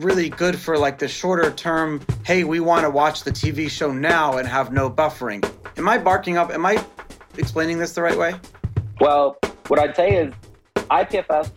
really good for like the shorter term, hey, we want to watch the TV show now and have no buffering. Am I barking up? Am I explaining this the right way? Well, what I'd say is IPFS,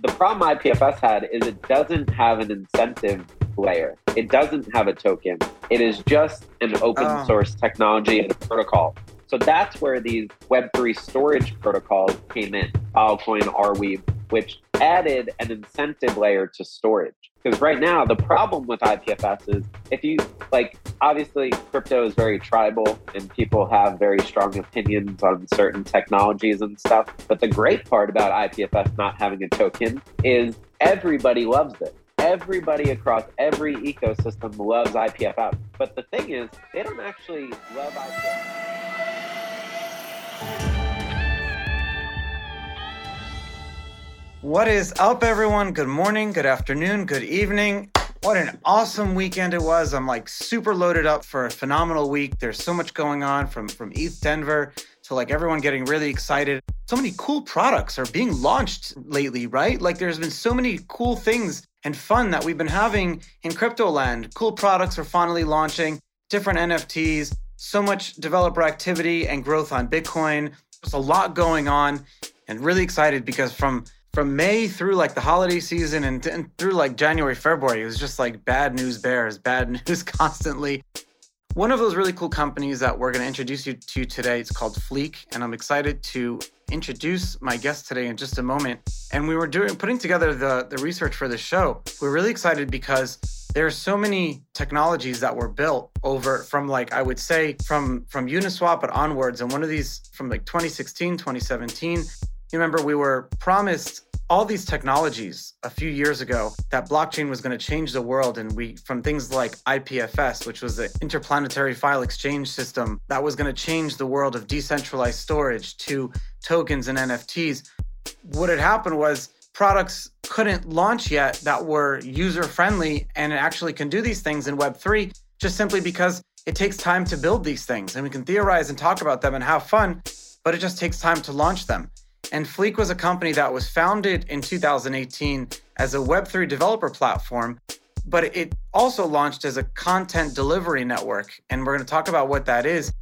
the problem IPFS had is it doesn't have an incentive layer. It doesn't have a token. It is just an open oh. source technology and a protocol. So that's where these Web3 storage protocols came in, Filecoin, Arweave, which added an incentive layer to storage. Because right now, the problem with IPFS is if you, like, obviously crypto is very tribal and people have very strong opinions on certain technologies and stuff. But the great part about IPFS not having a token is everybody loves it everybody across every ecosystem loves IPFS. But the thing is, they don't actually love IPFS. What is up, everyone? Good morning, good afternoon, good evening. What an awesome weekend it was. I'm like super loaded up for a phenomenal week. There's so much going on from, from ETH Denver to like everyone getting really excited. So many cool products are being launched lately, right? Like there's been so many cool things and fun that we've been having in crypto land. Cool products are finally launching, different NFTs, so much developer activity and growth on Bitcoin. There's a lot going on and really excited because from from May through like the holiday season and, and through like January, February, it was just like bad news bears, bad news constantly. One of those really cool companies that we're going to introduce you to today is called Fleek, and I'm excited to introduce my guest today in just a moment. And we were doing putting together the the research for the show. We're really excited because there are so many technologies that were built over from like I would say from from Uniswap but onwards. And one of these from like 2016, 2017 you remember we were promised all these technologies a few years ago that blockchain was going to change the world and we from things like IPFS which was the interplanetary file exchange system that was going to change the world of decentralized storage to tokens and NFTs what had happened was products couldn't launch yet that were user friendly and actually can do these things in web3 just simply because it takes time to build these things and we can theorize and talk about them and have fun but it just takes time to launch them and Fleek was a company that was founded in 2018 as a Web3 developer platform, but it also launched as a content delivery network. And we're going to talk about what that is.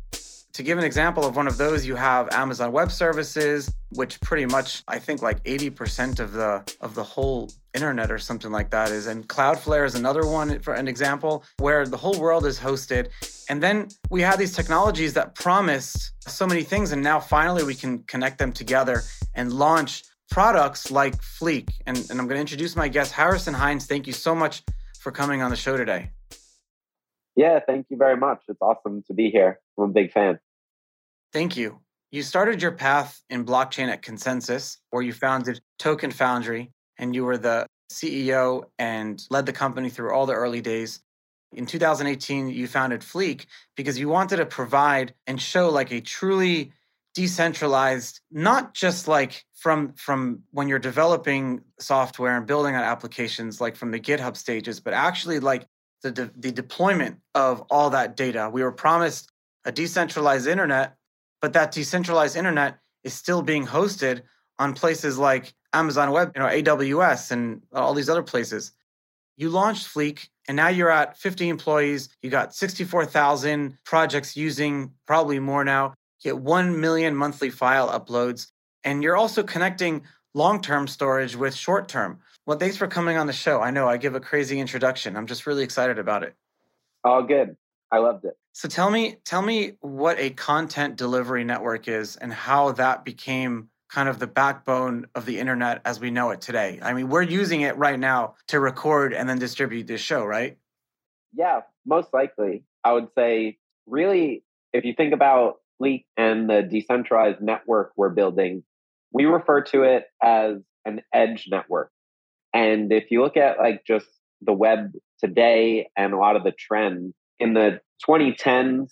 To give an example of one of those, you have Amazon Web Services, which pretty much I think like 80% of the of the whole internet or something like that is and Cloudflare is another one for an example where the whole world is hosted. And then we had these technologies that promised so many things and now finally we can connect them together and launch products like Fleek. And, and I'm going to introduce my guest Harrison Hines. Thank you so much for coming on the show today. Yeah, thank you very much. It's awesome to be here. I'm a big fan. Thank you. You started your path in blockchain at ConsenSys, where you founded Token Foundry, and you were the CEO and led the company through all the early days. In 2018, you founded Fleek because you wanted to provide and show like a truly decentralized, not just like from from when you're developing software and building on applications, like from the GitHub stages, but actually like the de- the deployment of all that data. We were promised a decentralized internet but that decentralized internet is still being hosted on places like Amazon Web, you know, AWS and all these other places. You launched Fleek and now you're at 50 employees. You got 64,000 projects using probably more now. You get 1 million monthly file uploads. And you're also connecting long term storage with short term. Well, thanks for coming on the show. I know I give a crazy introduction. I'm just really excited about it. All good. I loved it. So tell me, tell me what a content delivery network is and how that became kind of the backbone of the internet as we know it today. I mean, we're using it right now to record and then distribute this show, right? Yeah, most likely. I would say, really, if you think about Fleek and the decentralized network we're building, we refer to it as an edge network. And if you look at like just the web today and a lot of the trends, in the 2010s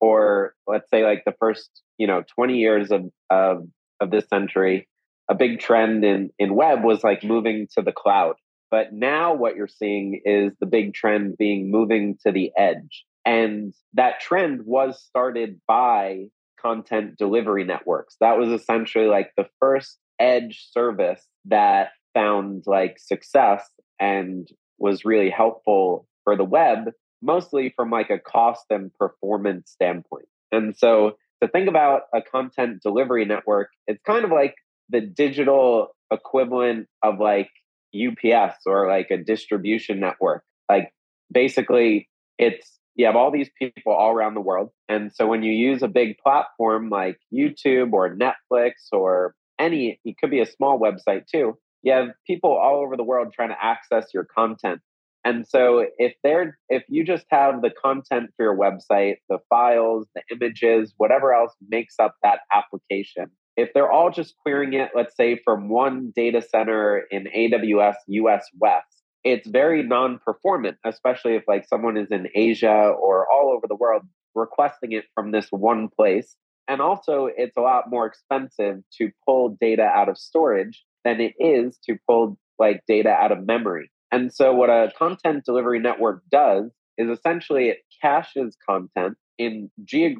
or let's say like the first you know 20 years of of, of this century a big trend in in web was like moving to the cloud. But now what you're seeing is the big trend being moving to the edge. And that trend was started by content delivery networks. That was essentially like the first edge service that found like success and was really helpful for the web, mostly from like a cost and performance standpoint. And so to think about a content delivery network, it's kind of like the digital equivalent of like UPS or like a distribution network. Like basically, it's you have all these people all around the world. And so when you use a big platform like YouTube or Netflix or any, it could be a small website too, you have people all over the world trying to access your content. And so if they're if you just have the content for your website, the files, the images, whatever else makes up that application, if they're all just querying it, let's say from one data center in AWS US West, it's very non-performant, especially if like someone is in Asia or all over the world requesting it from this one place. And also it's a lot more expensive to pull data out of storage than it is to pull like data out of memory. And so, what a content delivery network does is essentially it caches content in ge-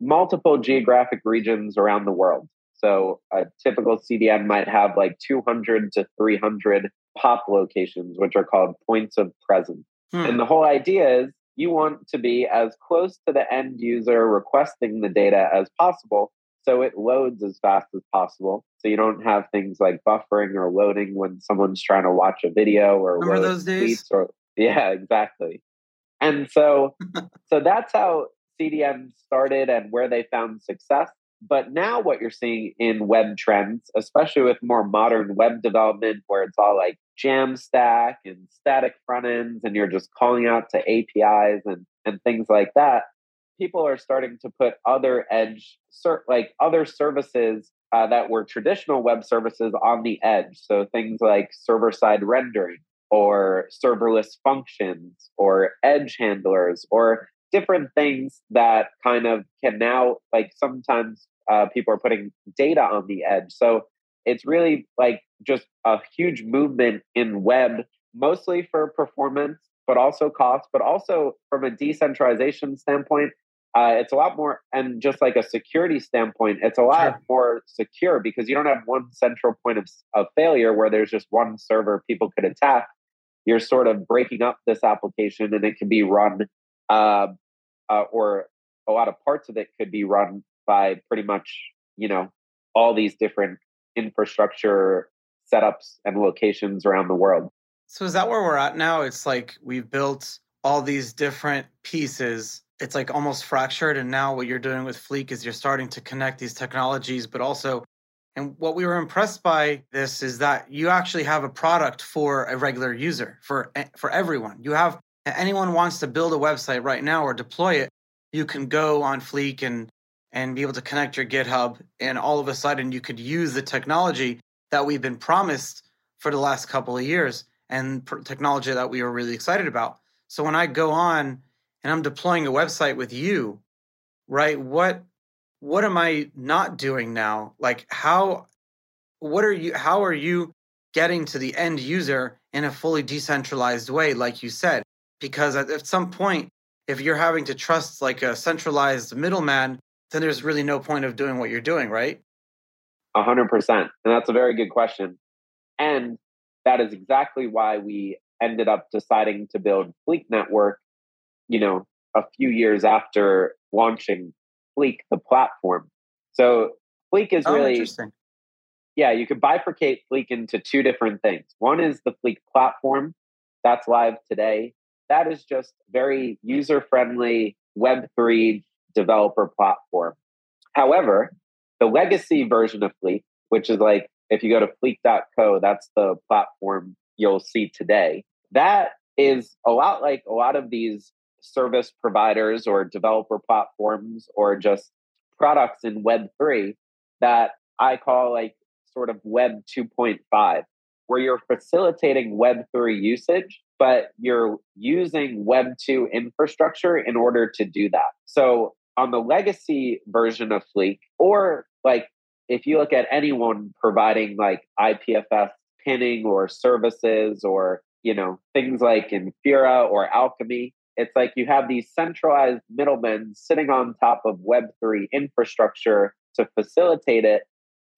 multiple geographic regions around the world. So, a typical CDN might have like 200 to 300 POP locations, which are called points of presence. Hmm. And the whole idea is you want to be as close to the end user requesting the data as possible so it loads as fast as possible. So you don't have things like buffering or loading when someone's trying to watch a video or remember those days. Or, yeah, exactly. And so, so that's how CDN started and where they found success. But now, what you're seeing in web trends, especially with more modern web development, where it's all like Jamstack and static front ends, and you're just calling out to APIs and, and things like that, people are starting to put other edge, like other services uh, that were traditional web services on the edge. So things like server side rendering or serverless functions or edge handlers or different things that kind of can now, like sometimes uh, people are putting data on the edge. So it's really like just a huge movement in web, mostly for performance, but also cost, but also from a decentralization standpoint, uh, it's a lot more, and just like a security standpoint, it's a lot sure. more secure because you don't have one central point of, of failure where there's just one server people could attack. You're sort of breaking up this application and it can be run, uh, uh, or a lot of parts of it could be run by pretty much, you know, all these different infrastructure setups and locations around the world. So is that where we're at now? It's like we've built all these different pieces it's like almost fractured. And now what you're doing with Fleek is you're starting to connect these technologies, but also, and what we were impressed by this is that you actually have a product for a regular user, for for everyone. You have anyone wants to build a website right now or deploy it, you can go on Fleek and and be able to connect your GitHub, and all of a sudden you could use the technology that we've been promised for the last couple of years and technology that we were really excited about. So when I go on and I'm deploying a website with you, right? What what am I not doing now? Like how what are you how are you getting to the end user in a fully decentralized way like you said? Because at, at some point if you're having to trust like a centralized middleman, then there's really no point of doing what you're doing, right? A hundred percent. And that's a very good question. And that is exactly why we ended up deciding to build Fleek Network you know, a few years after launching Fleek, the platform. So Fleek is oh, really Yeah, you could bifurcate Fleek into two different things. One is the Fleek platform that's live today. That is just very user friendly Web3 developer platform. However, the legacy version of Fleek, which is like if you go to fleek.co, that's the platform you'll see today. That is a lot like a lot of these service providers or developer platforms or just products in Web3 that I call like sort of Web 2.5, where you're facilitating Web3 usage, but you're using Web 2 infrastructure in order to do that. So on the legacy version of Fleek, or like if you look at anyone providing like IPFS pinning or services or you know things like Infura or Alchemy, it's like you have these centralized middlemen sitting on top of Web3 infrastructure to facilitate it,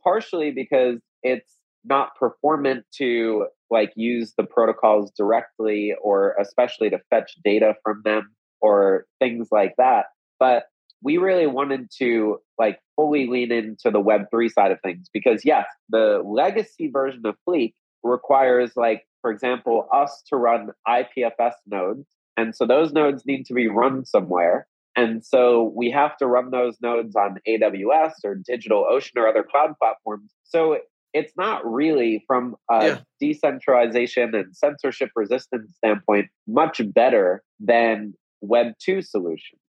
partially because it's not performant to like use the protocols directly or especially to fetch data from them or things like that. But we really wanted to like fully lean into the web3 side of things because yes, the legacy version of Fleek requires like for example us to run IPFS nodes and so those nodes need to be run somewhere and so we have to run those nodes on AWS or DigitalOcean or other cloud platforms. So it's not really from a yeah. decentralization and censorship resistance standpoint much better than Web 2 solutions.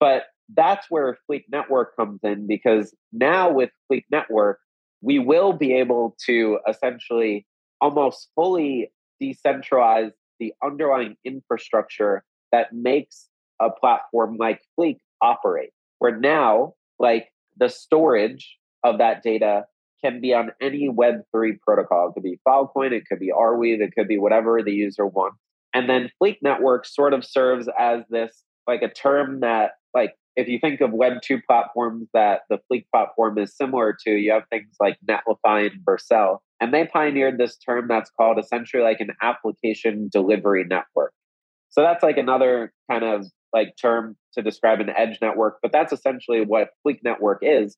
But that's where Fleek Network comes in because now with Fleek Network, we will be able to essentially almost fully decentralize the underlying infrastructure that makes a platform like Fleek operate, where now, like the storage of that data can be on any Web3 protocol. It could be Filecoin, it could be Arweave, it could be whatever the user wants. And then Fleek Network sort of serves as this, like a term that, like, if you think of Web2 platforms that the Fleek platform is similar to, you have things like Netlify and Vercel. And they pioneered this term that's called essentially like an application delivery network. So that's like another kind of like term to describe an edge network, but that's essentially what Fleek Network is.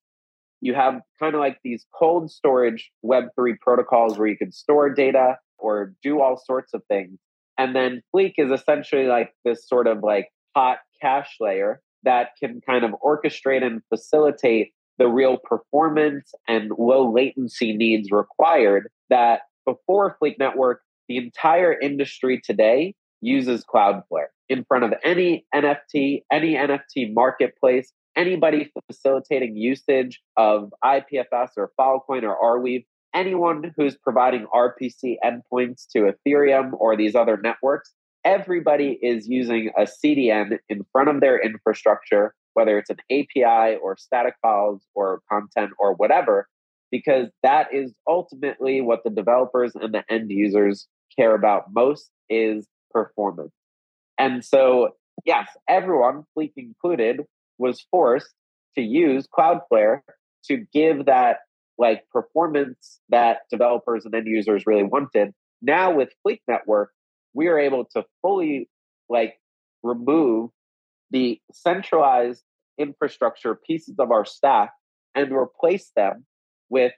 You have kind of like these cold storage Web3 protocols where you can store data or do all sorts of things. And then Fleek is essentially like this sort of like hot cache layer that can kind of orchestrate and facilitate the real performance and low latency needs required that before Fleek Network, the entire industry today uses Cloudflare in front of any NFT, any NFT marketplace, anybody facilitating usage of IPFS or Filecoin or Arweave, anyone who's providing RPC endpoints to Ethereum or these other networks, everybody is using a CDN in front of their infrastructure, whether it's an API or static files or content or whatever, because that is ultimately what the developers and the end users care about most is performance. And so, yes, everyone, Fleek included, was forced to use Cloudflare to give that like performance that developers and end users really wanted. Now with Fleek Network, we are able to fully like remove the centralized infrastructure pieces of our stack and replace them with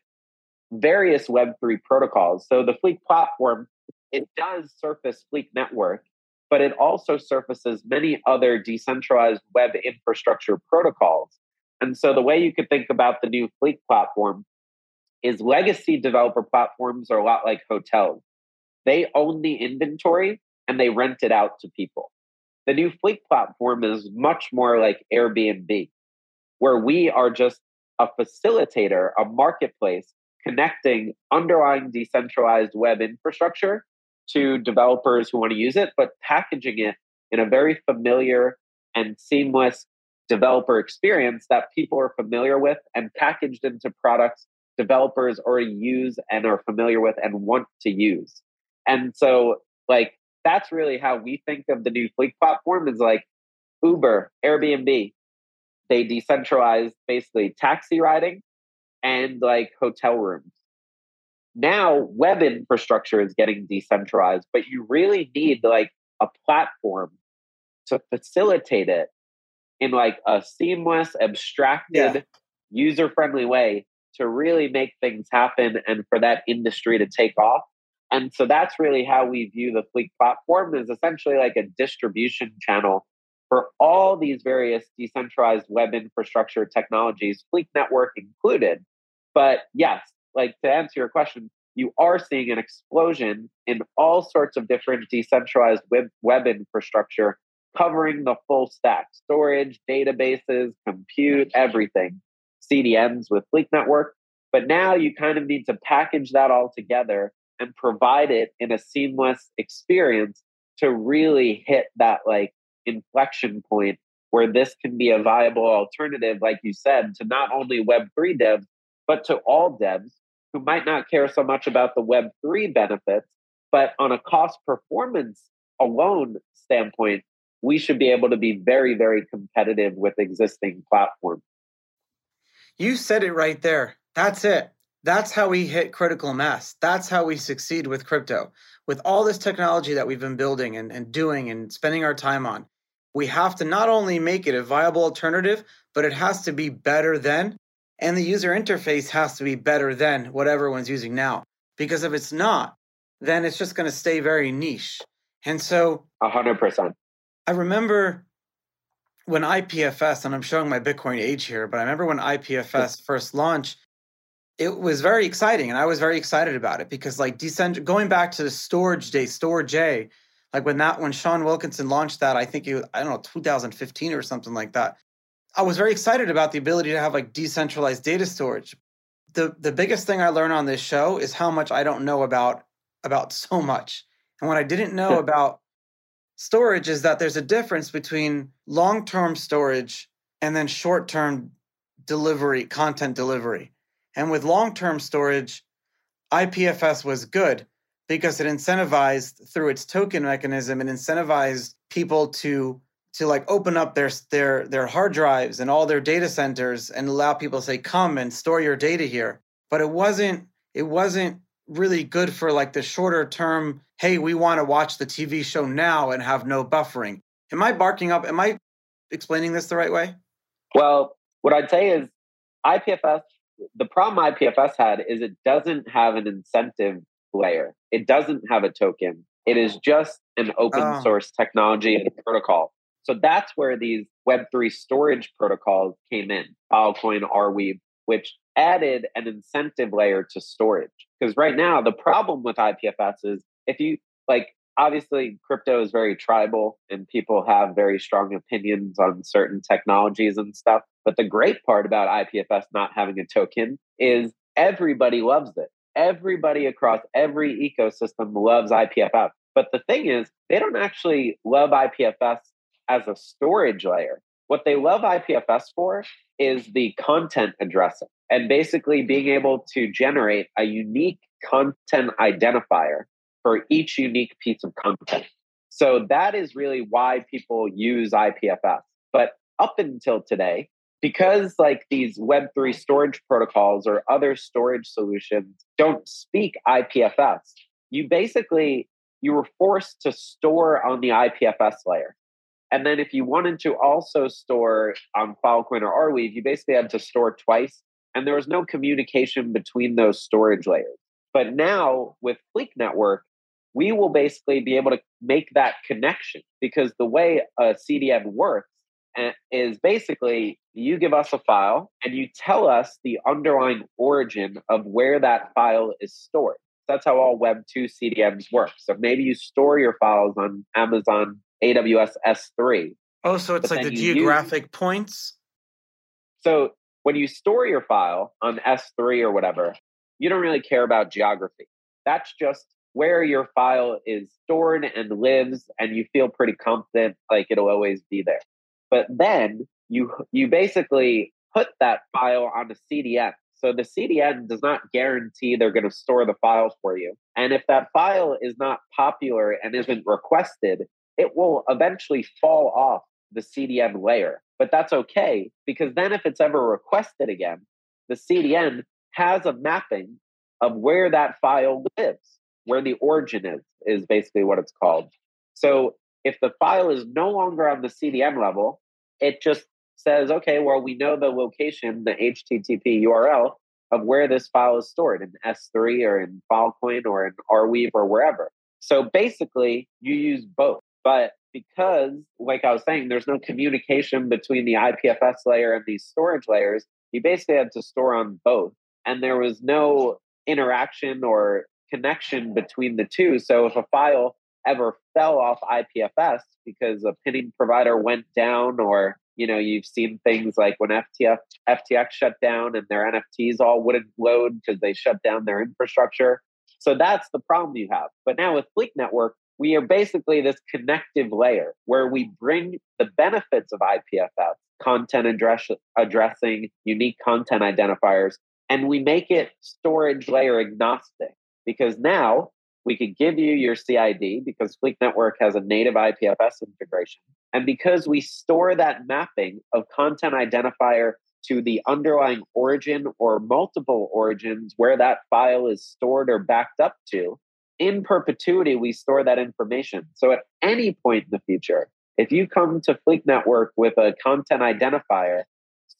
various Web3 protocols. So the Fleek platform, it does surface Fleek Network but it also surfaces many other decentralized web infrastructure protocols. And so the way you could think about the new Fleek platform is legacy developer platforms are a lot like hotels. They own the inventory and they rent it out to people. The new Fleek platform is much more like Airbnb, where we are just a facilitator, a marketplace connecting underlying decentralized web infrastructure to developers who want to use it, but packaging it in a very familiar and seamless developer experience that people are familiar with and packaged into products developers already use and are familiar with and want to use. And so, like, that's really how we think of the new Fleek platform is like Uber, Airbnb. They decentralize basically taxi riding and like hotel rooms now web infrastructure is getting decentralized, but you really need like a platform to facilitate it in like a seamless, abstracted, yeah. user-friendly way to really make things happen and for that industry to take off. And so that's really how we view the Fleek platform is essentially like a distribution channel for all these various decentralized web infrastructure technologies, Fleek Network included. But yes, like to answer your question, you are seeing an explosion in all sorts of different decentralized web, web infrastructure covering the full stack storage, databases, compute, everything, CDNs with Fleek Network. But now you kind of need to package that all together and provide it in a seamless experience to really hit that like inflection point where this can be a viable alternative, like you said, to not only Web3 devs, but to all devs who might not care so much about the Web3 benefits, but on a cost performance alone standpoint, we should be able to be very, very competitive with existing platforms. You said it right there. That's it. That's how we hit critical mass. That's how we succeed with crypto. With all this technology that we've been building and, and doing and spending our time on, we have to not only make it a viable alternative, but it has to be better than, and the user interface has to be better than what everyone's using now. Because if it's not, then it's just going to stay very niche. And so, hundred percent. I remember when IPFS, and I'm showing my Bitcoin age here, but I remember when IPFS first launched, it was very exciting, and I was very excited about it because, like, decent going back to the storage day, storage A, like when that when Shawn Wilkinson launched that, I think it was, I don't know 2015 or something like that. I was very excited about the ability to have like decentralized data storage. The the biggest thing I learned on this show is how much I don't know about about so much. And what I didn't know about storage is that there's a difference between long-term storage and then short-term delivery, content delivery. And with long-term storage, IPFS was good because it incentivized through its token mechanism, it incentivized people to to like open up their their their hard drives and all their data centers and allow people to say come and store your data here. But it wasn't it wasn't really good for like the shorter term hey we want to watch the tv show now and have no buffering. Am i barking up? Am i explaining this the right way? Well what i'd say is ipfs the problem ipfs had is it doesn't have an incentive layer it doesn't have a token it is oh. just an open oh. source technology and protocol so that's where these Web3 storage protocols came in, Filecoin, Arweave, which added an incentive layer to storage. Because right now, the problem with IPFS is if you like, obviously, crypto is very tribal and people have very strong opinions on certain technologies and stuff. But the great part about IPFS not having a token is everybody loves it. Everybody across every ecosystem loves IPFS. But the thing is, they don't actually love IPFS as a storage layer. What they love IPFS for is the content addressing and basically being able to generate a unique content identifier for each unique piece of content. So that is really why people use IPFS. But up until today, because like these Web3 storage protocols or other storage solutions don't speak IPFS, you basically you were forced to store on the IPFS layer. And then if you wanted to also store on Filecoin or Arweave, you basically had to store twice. And there was no communication between those storage layers. But now with Fleek Network, we will basically be able to make that connection because the way a CDN works Eh, is basically you give us a file and you tell us the underlying origin of where that file is stored. That's how all Web 2 CDNs work. So maybe you store your files on Amazon AWS S3. Oh, so it's like the geographic use, points? So when you store your file on S3 or whatever, you don't really care about geography. That's just where your file is stored and lives, and you feel pretty confident like it'll always be there. But then you you basically put that file on a CDN. So the CDN does not guarantee they're going to store the file for you. And if that file is not popular and isn't requested, it will eventually fall off the CDN layer. But that's okay because then if it's ever requested again, the CDN has a mapping of where that file lives, where the origin is, is basically what it's called. So if the file is no longer on the CDN level, it just says, okay, well, we know the location, the HTTP URL of where this file is stored in S3 or in Filecoin or in Arweave or wherever. So basically, you use both. But because, like I was saying, there's no communication between the IPFS layer and these storage layers, you basically had to store on both. And there was no interaction or connection between the two. So if a file ever fell off IPFS because a pinning provider went down, or you know, you've seen things like when FTF, FTX shut down and their NFTs all wouldn't load because they shut down their infrastructure. So that's the problem you have. But now with Fleek Network, we are basically this connective layer where we bring the benefits of IPFS, content address, addressing, unique content identifiers, and we make it storage layer agnostic because now we could give you your CID because Fleek Network has a native IPFS integration. And because we store that mapping of content identifier to the underlying origin or multiple origins where that file is stored or backed up to, in perpetuity, we store that information. So at any point in the future, if you come to Fleek Network with a content identifier,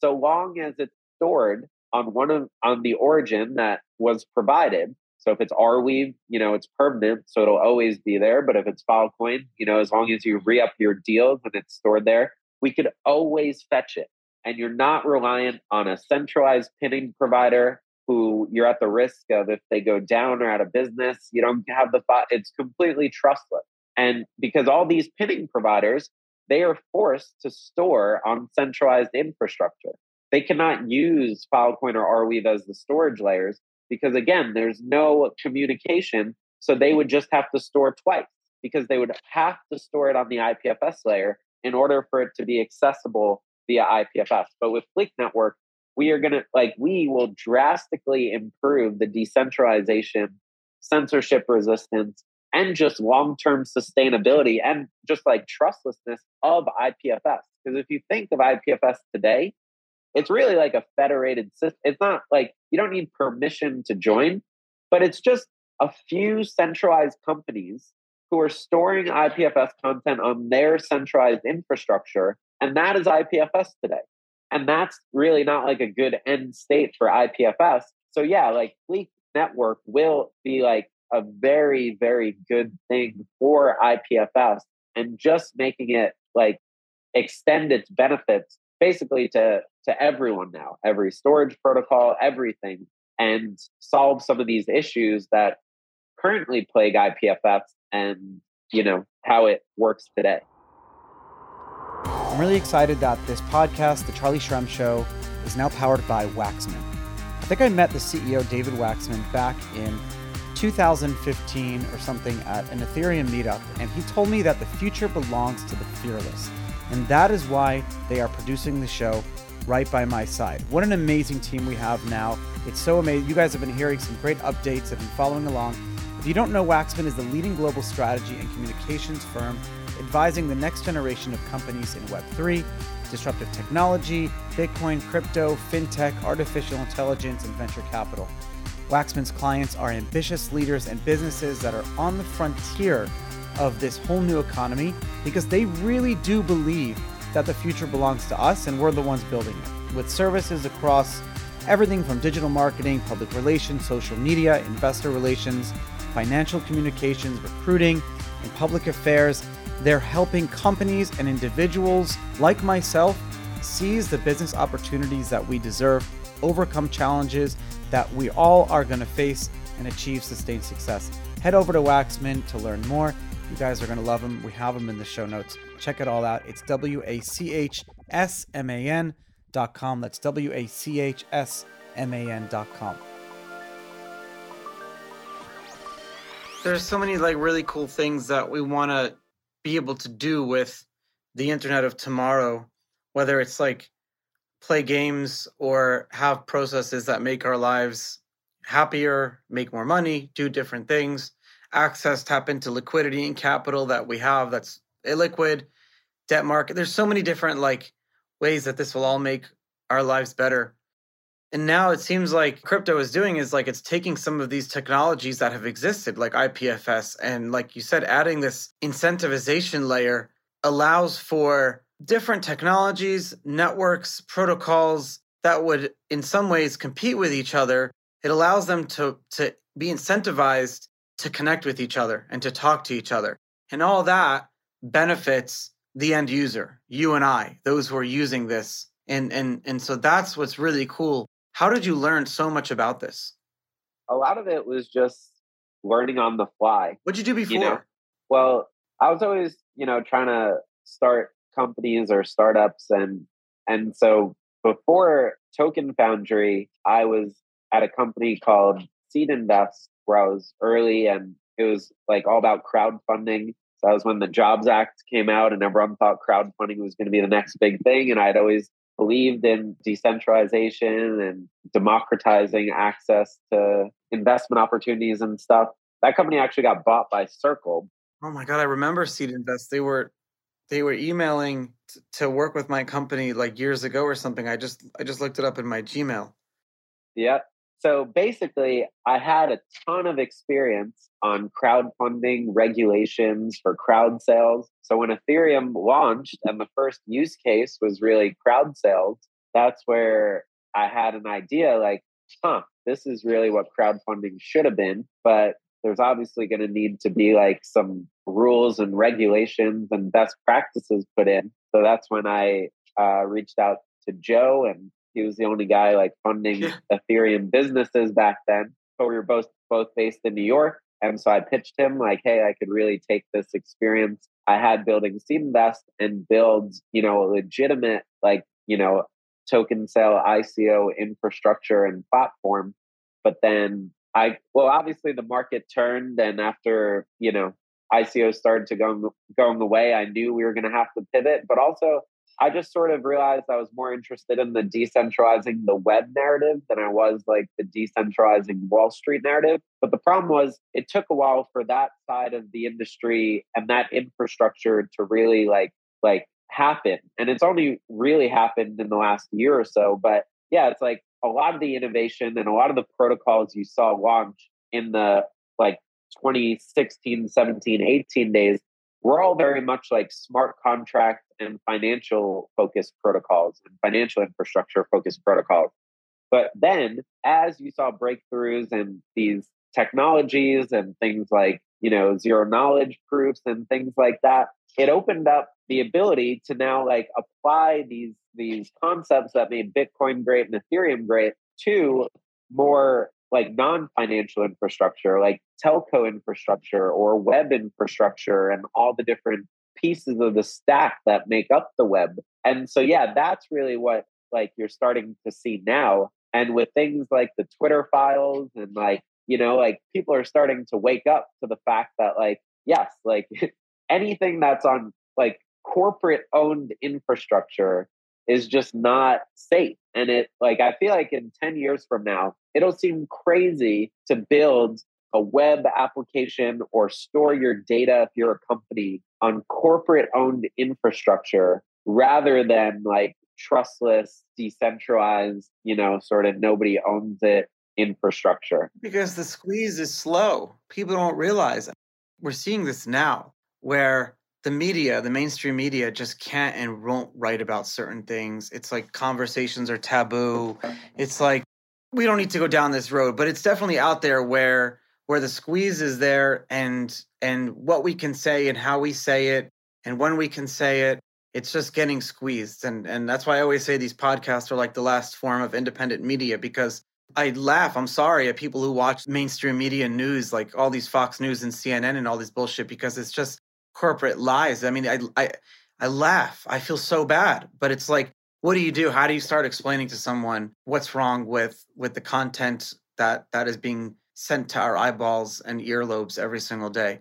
so long as it's stored on one of on the origin that was provided. So if it's Arweave, you know, it's permanent, so it'll always be there. But if it's Filecoin, you know, as long as you re-up your deals and it's stored there, we could always fetch it. And you're not reliant on a centralized pinning provider who you're at the risk of if they go down or out of business. You don't have the thought, it's completely trustless. And because all these pinning providers, they are forced to store on centralized infrastructure. They cannot use Filecoin or Arweave as the storage layers because, again, there's no communication. So they would just have to store twice because they would have to store it on the IPFS layer in order for it to be accessible via IPFS. But with Fleek Network, we are going to, like, we will drastically improve the decentralization, censorship resistance, and just long term sustainability and just like trustlessness of IPFS. Because if you think of IPFS today, it's really like a federated system. It's not like you don't need permission to join, but it's just a few centralized companies who are storing IPFS content on their centralized infrastructure. And that is IPFS today. And that's really not like a good end state for IPFS. So, yeah, like Fleek Network will be like a very, very good thing for IPFS and just making it like extend its benefits basically to to everyone now, every storage protocol, everything, and solve some of these issues that currently plague IPFS and you know how it works today. I'm really excited that this podcast, The Charlie Shrem Show, is now powered by Wachsman. I think I met the CEO, David Wachsman, back in 2015 or something at an Ethereum meetup, and he told me that the future belongs to the fearless. And that is why they are producing the show right by my side. What an amazing team we have now. It's so amazing. You guys have been hearing some great updates, have been following along. If you don't know, Wachsman is the leading global strategy and communications firm advising the next generation of companies in Web3, disruptive technology, Bitcoin, crypto, fintech, artificial intelligence, and venture capital. Wachsman's clients are ambitious leaders and businesses that are on the frontier of this whole new economy because they really do believe that the future belongs to us and we're the ones building it. With services across everything from digital marketing, public relations, social media, investor relations, financial communications, recruiting, and public affairs, they're helping companies and individuals like myself seize the business opportunities that we deserve, overcome challenges that we all are going to face, and achieve sustained success. Head over to Wachsman to learn more. You guys are going to love them. We have them in the show notes. Check it all out. It's W A C H S M A N dot com. That's W A C H S M A N dot com. There's so many like really cool things that we want to be able to do with the internet of tomorrow, whether it's like play games or have processes that make our lives happier, make more money, do different things, access, tap into liquidity and capital that we have that's illiquid, debt market. There's so many different like ways that this will all make our lives better. And now it seems like crypto is doing is like it's taking some of these technologies that have existed, like IPFS, and like you said, adding this incentivization layer allows for different technologies, networks, protocols that would in some ways compete with each other. It allows them to, to be incentivized to connect with each other and to talk to each other. And all that benefits the end user, you and I, those who are using this. And and and so that's what's really cool. How did you learn so much about this? A lot of it was just learning on the fly. What'd you do before? You know? Well, I was always, you know, trying to start companies or startups and and so before Token Foundry, I was at a company called Seed Invest where I was early and it was like all about crowdfunding. So that was when the Jobs Act came out and everyone thought crowdfunding was going to be the next big thing. And I'd always believed in decentralization and democratizing access to investment opportunities and stuff. That company actually got bought by Circle. Oh my god, I remember Seed Invest. They were they were emailing to work with my company like years ago or something. I just I just looked it up in my Gmail. Yep. So basically, I had a ton of experience on crowdfunding regulations for crowd sales. So when Ethereum launched and the first use case was really crowd sales, that's where I had an idea like, huh, this is really what crowdfunding should have been. But there's obviously going to need to be like some rules and regulations and best practices put in. So that's when I uh, reached out to Joe, and he was the only guy like funding yeah. Ethereum businesses back then. So we were both both based in New York, and so I pitched him like, "Hey, I could really take this experience I had building Seed Invest and build, you know, a legitimate like you know token sale ICO infrastructure and platform." But then I well, obviously the market turned, and after you know ICO started to go going away, I knew we were going to have to pivot. But also, I just sort of realized I was more interested in the decentralizing the web narrative than I was like the decentralizing Wall Street narrative. But the problem was it took a while for that side of the industry and that infrastructure to really like like happen. And it's only really happened in the last year or so. But yeah, it's like a lot of the innovation and a lot of the protocols you saw launch in the like 2016, 17, 18 days were all very much like smart contract and financial focused protocols and financial infrastructure focused protocols. But then as you saw breakthroughs and these technologies and things like, you know, zero knowledge proofs and things like that, it opened up the ability to now like apply these these concepts that made Bitcoin great and Ethereum great to more like non-financial infrastructure like telco infrastructure or web infrastructure and all the different pieces of the stack that make up the web and so yeah that's really what like you're starting to see now and with things like the twitter files and like you know like people are starting to wake up to the fact that like yes like anything that's on like corporate owned infrastructure is just not safe. And it like I feel like in 10 years from now, it'll seem crazy to build a web application or store your data if you're a company on corporate owned infrastructure rather than like trustless, decentralized, you know, sort of nobody owns it infrastructure. Because the squeeze is slow. People don't realize it. We're seeing this now where the media, the mainstream media, just can't and won't write about certain things. It's like conversations are taboo. It's like we don't need to go down this road, but it's definitely out there where where the squeeze is there and and what we can say and how we say it and when we can say it it's just getting squeezed and and that's why i always say these podcasts are like the last form of independent media because i laugh i'm sorry at people who watch mainstream media news like all these fox news and cnn and all this bullshit because it's just corporate lies. I mean, I I I laugh. I feel so bad, but it's like, what do you do? How do you start explaining to someone what's wrong with with the content that that is being sent to our eyeballs and earlobes every single day?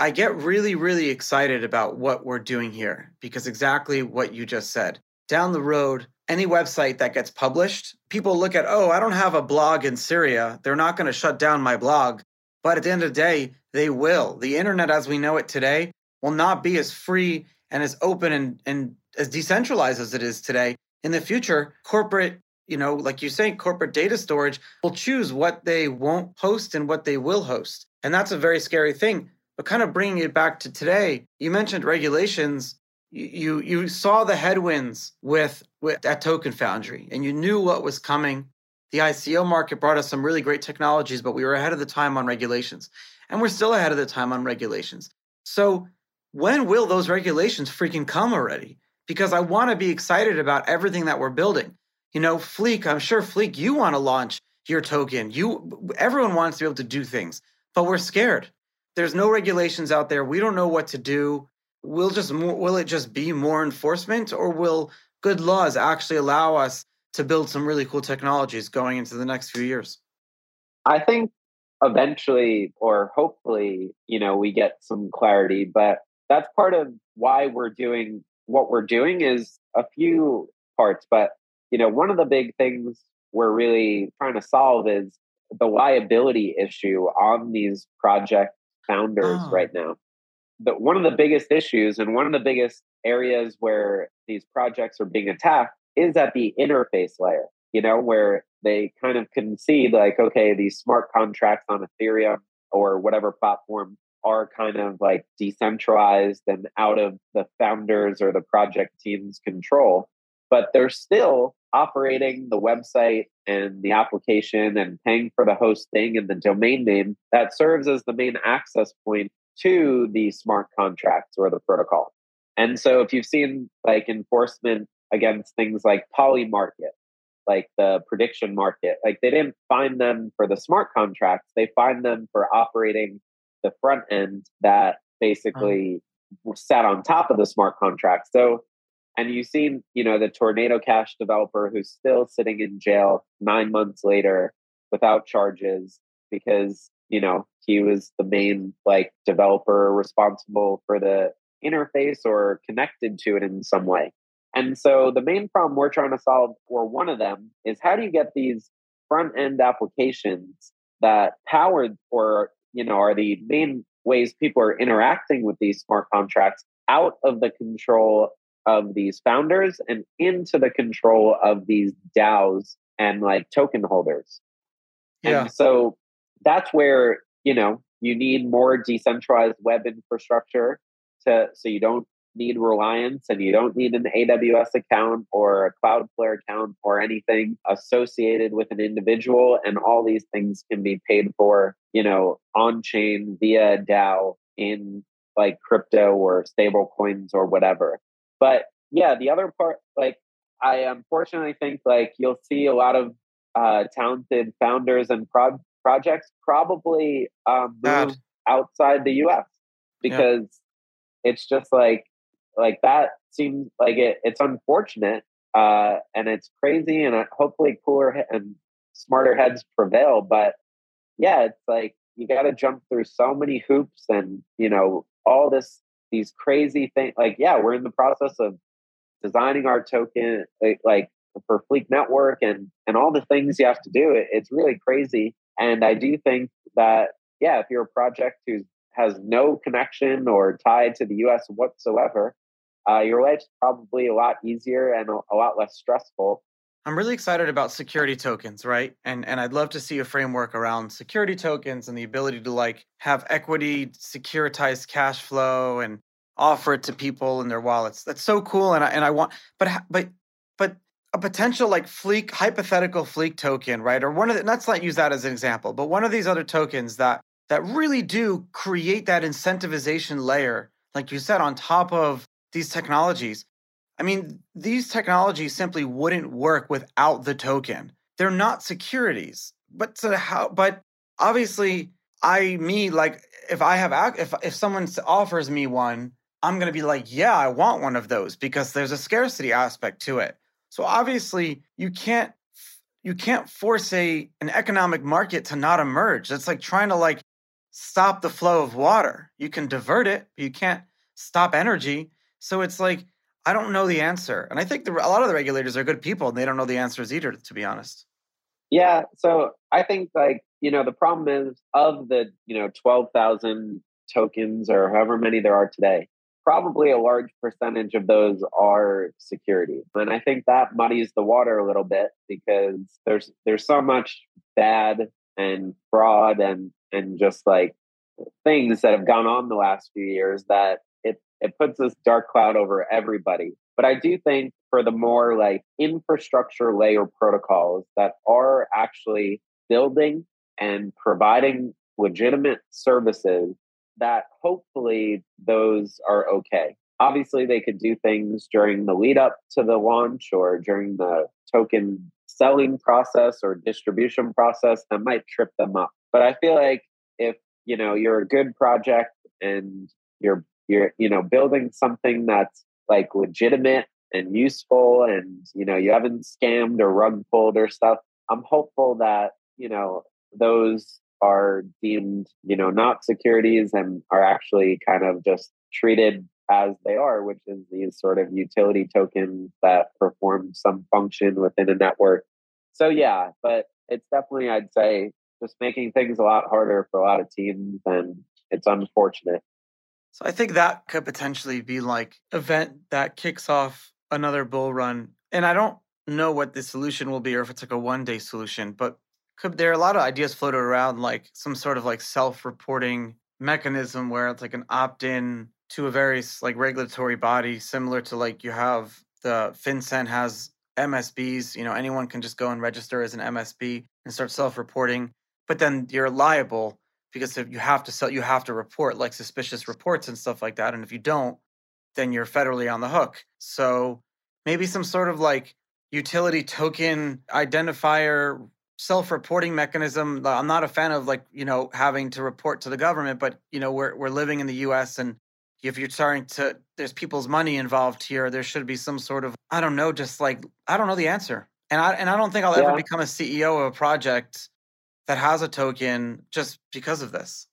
I get really, really excited about what we're doing here because exactly what you just said. Down the road, any website that gets published, people look at, oh, I don't have a blog in Syria. They're not going to shut down my blog. But at the end of the day, they will. The internet as we know it today will not be as free and as open and, and as decentralized as it is today. In the future, corporate, you know, like you say, corporate data storage will choose what they won't host and what they will host. And that's a very scary thing. But kind of bringing it back to today, you mentioned regulations. You you saw the headwinds with with at Token Foundry, and you knew what was coming. The ICO market brought us some really great technologies, but we were ahead of the time on regulations, and we're still ahead of the time on regulations. So when will those regulations freaking come already? Because I want to be excited about everything that we're building. You know, Fleek, I'm sure Fleek, you want to launch your token. You everyone wants to be able to do things, but we're scared. There's no regulations out there. We don't know what to do. Will just will it just be more enforcement or will good laws actually allow us to build some really cool technologies going into the next few years? I think eventually or hopefully, you know, we get some clarity, but that's part of why we're doing what we're doing is a few parts but you know one of the big things we're really trying to solve is the liability issue on these project founders oh. right now the, one of the biggest issues and one of the biggest areas where these projects are being attacked is at the interface layer, you know, where they kind of can see like, okay, these smart contracts on Ethereum or whatever platform are kind of like decentralized and out of the founders or the project team's control, but they're still operating the website and the application and paying for the hosting and the domain name that serves as the main access point to the smart contracts or the protocol. And so if you've seen like enforcement against things like Polymarket, like the prediction market, like they didn't find them for the smart contracts, they fined them for operating the front end that uh-huh. basically sat on top of the smart contract. So and you've seen, you know, the Tornado Cash developer who's still sitting in jail nine months later without charges because, you know, he was the main like developer responsible for the interface or connected to it in some way. And so the main problem we're trying to solve, or one of them, is how do you get these front end applications that power or you know are the main ways people are interacting with these smart contracts out of the control of these founders and into the control of these DAOs and like token holders. Yeah. And so that's where, you know, you need more decentralized web infrastructure to so you don't need reliance and you don't need an AWS account or a Cloudflare account or anything associated with an individual. And all these things can be paid for, you know, on chain via DAO in like crypto or stable coins or whatever. But yeah, the other part, like, I unfortunately think like you'll see a lot of uh, talented founders and pro- projects probably um, move outside the US because yeah. it's just like like that seems like it, it's unfortunate uh, and it's crazy and uh, hopefully cooler and smarter heads prevail but yeah it's like you got to jump through so many hoops and you know all this these crazy things like yeah we're in the process of designing our token like, like for Fleek Network and and all the things you have to do it, it's really crazy and i do think that yeah if you're a project who has no connection or tied to the us whatsoever uh, your life's probably a lot easier and a, a lot less stressful. I'm really excited about security tokens, right? And and I'd love to see a framework around security tokens and the ability to like have equity securitized cash flow and offer it to people in their wallets. That's so cool and I and I want but but but a potential like Fleek hypothetical Fleek token, right? Or one of the let's not use that as an example, but one of these other tokens that that really do create that incentivization layer like you said on top of these technologies. I mean, these technologies simply wouldn't work without the token. They're not securities. But so how but obviously I me like if I have if if someone offers me one, I'm going to be like, "Yeah, I want one of those because there's a scarcity aspect to it." So obviously, you can't you can't force a an economic market to not emerge. It's like trying to like stop the flow of water. You can divert it, but you can't stop energy. So it's like I don't know the answer, and I think the, a lot of the regulators are good people, and they don't know the answers either. To be honest. Yeah, so I think like you know the problem is of the you know twelve thousand tokens or however many there are today, probably a large percentage of those are security, and I think that muddies the water a little bit because there's there's so much bad and fraud and and just like things that have gone on the last few years that it puts this dark cloud over everybody. But I do think for the more like infrastructure layer protocols that are actually building and providing legitimate services, that hopefully those are okay. Obviously, they could do things during the lead up to the launch or during the token selling process or distribution process that might trip them up. But I feel like if you know you're a good project and you're you're you know building something that's like legitimate and useful and you know you haven't scammed or rug pulled or stuff i'm hopeful that you know those are deemed you know not securities and are actually kind of just treated as they are which is these sort of utility tokens that perform some function within a network. So yeah but it's definitely i'd say just making things a lot harder for a lot of teams and it's unfortunate So I think that could potentially be like event that kicks off another bull run. And I don't know what the solution will be or if it's like a one day solution, but could there are a lot of ideas floated around like some sort of like self-reporting mechanism where it's like an opt-in to a very like regulatory body similar to like you have the FinCEN has MSBs, you know, anyone can just go and register as an MSB and start self-reporting, but then you're liable because if you have to sell, you have to report like suspicious reports and stuff like that. And if you don't, then you're federally on the hook. So maybe some sort of like utility token identifier self-reporting mechanism. I'm not a fan of like, you know, having to report to the government, but you know, we're we're living in the US and if you're starting to there's people's money involved here, there should be some sort of I don't know, just like I don't know the answer. And I and I don't think I'll yeah. ever become a CEO of a project that has a token just because of this.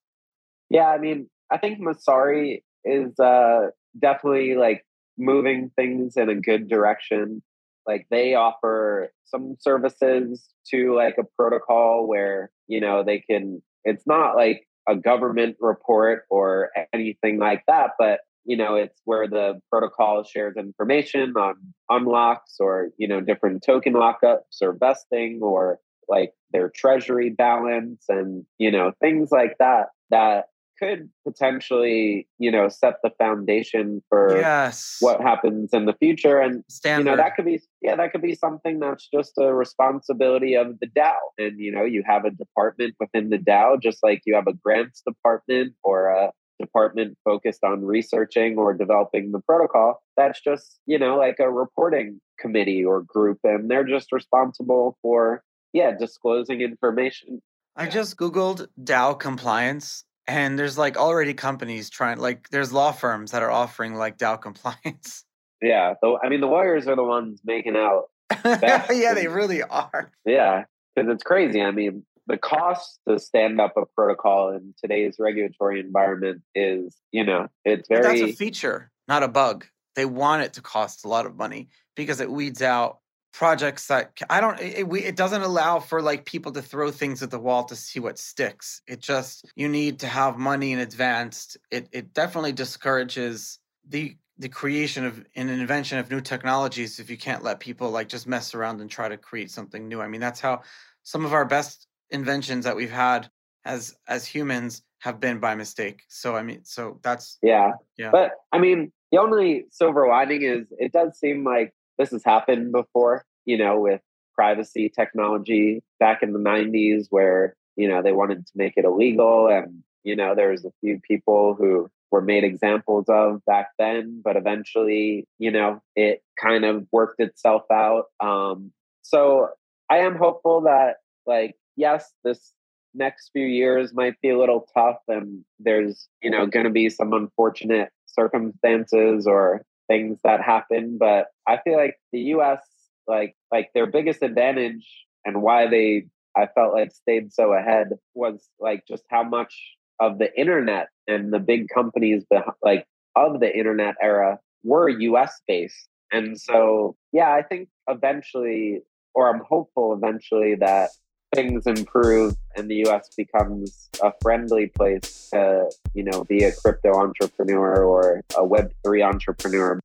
Yeah, I mean, I think Messari is uh, definitely like moving things in a good direction. Like they offer some services to like a protocol where, you know, they can, it's not like a government report or anything like that, but you know it's where the protocol shares information on unlocks or you know different token lockups or vesting or like their treasury balance and you know things like that that could potentially you know set the foundation for yes. what happens in the future and Standard. you know that could be yeah that could be something that's just a responsibility of the DAO and you know you have a department within the DAO just like you have a grants department or a department focused on researching or developing the protocol that's just you know like a reporting committee or group and they're just responsible for yeah, disclosing information. I just Googled DAO compliance and there's like already companies trying like there's law firms that are offering like DAO compliance. Yeah. So I mean the lawyers are the ones making out. yeah, they really are. Yeah. Because it's crazy. I mean, the cost to stand up a protocol in today's regulatory environment is, you know, it's very but that's a feature, not a bug. They want it to cost a lot of money because it weeds out projects that I don't it, it, doesn't allow for like people to throw things at the wall to see what sticks. It just you need to have money in advance. It it definitely discourages the the creation of an invention of new technologies if you can't let people like just mess around and try to create something new. I mean that's how some of our best inventions that we've had as as humans have been by mistake. So I mean so that's yeah. Yeah. But I mean the only silver lining is it does seem like this has happened before, you know, with privacy technology back in the 90s where, you know, they wanted to make it illegal. And, you know, there was a few people who were made examples of back then, but eventually, you know, it kind of worked itself out. Um, so I am hopeful that, like, yes, this next few years might be a little tough and there's, you know, going to be some unfortunate circumstances or things that happen. But I feel like the US, like like their biggest advantage and why they I felt like stayed so ahead was like just how much of the internet and the big companies like of the internet era were US based. And so yeah, I think eventually or I'm hopeful eventually that things improve and the US becomes a friendly place to, you know, be a crypto entrepreneur or a web3 entrepreneur.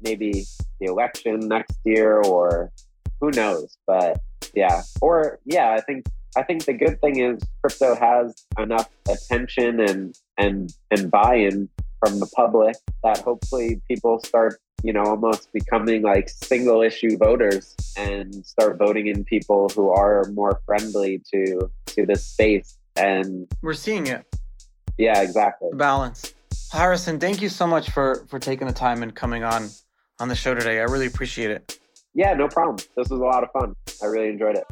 Maybe the election next year or who knows, but yeah. Or yeah, I think I think the good thing is crypto has enough attention and and and buy-in from the public that hopefully people start you know, almost becoming like single issue voters and start voting in people who are more friendly to to this space. And we're seeing it. Yeah, exactly. Balance. Harrison, thank you so much for for taking the time and coming on on the show today. I really appreciate it. Yeah, no problem. This was a lot of fun. I really enjoyed it.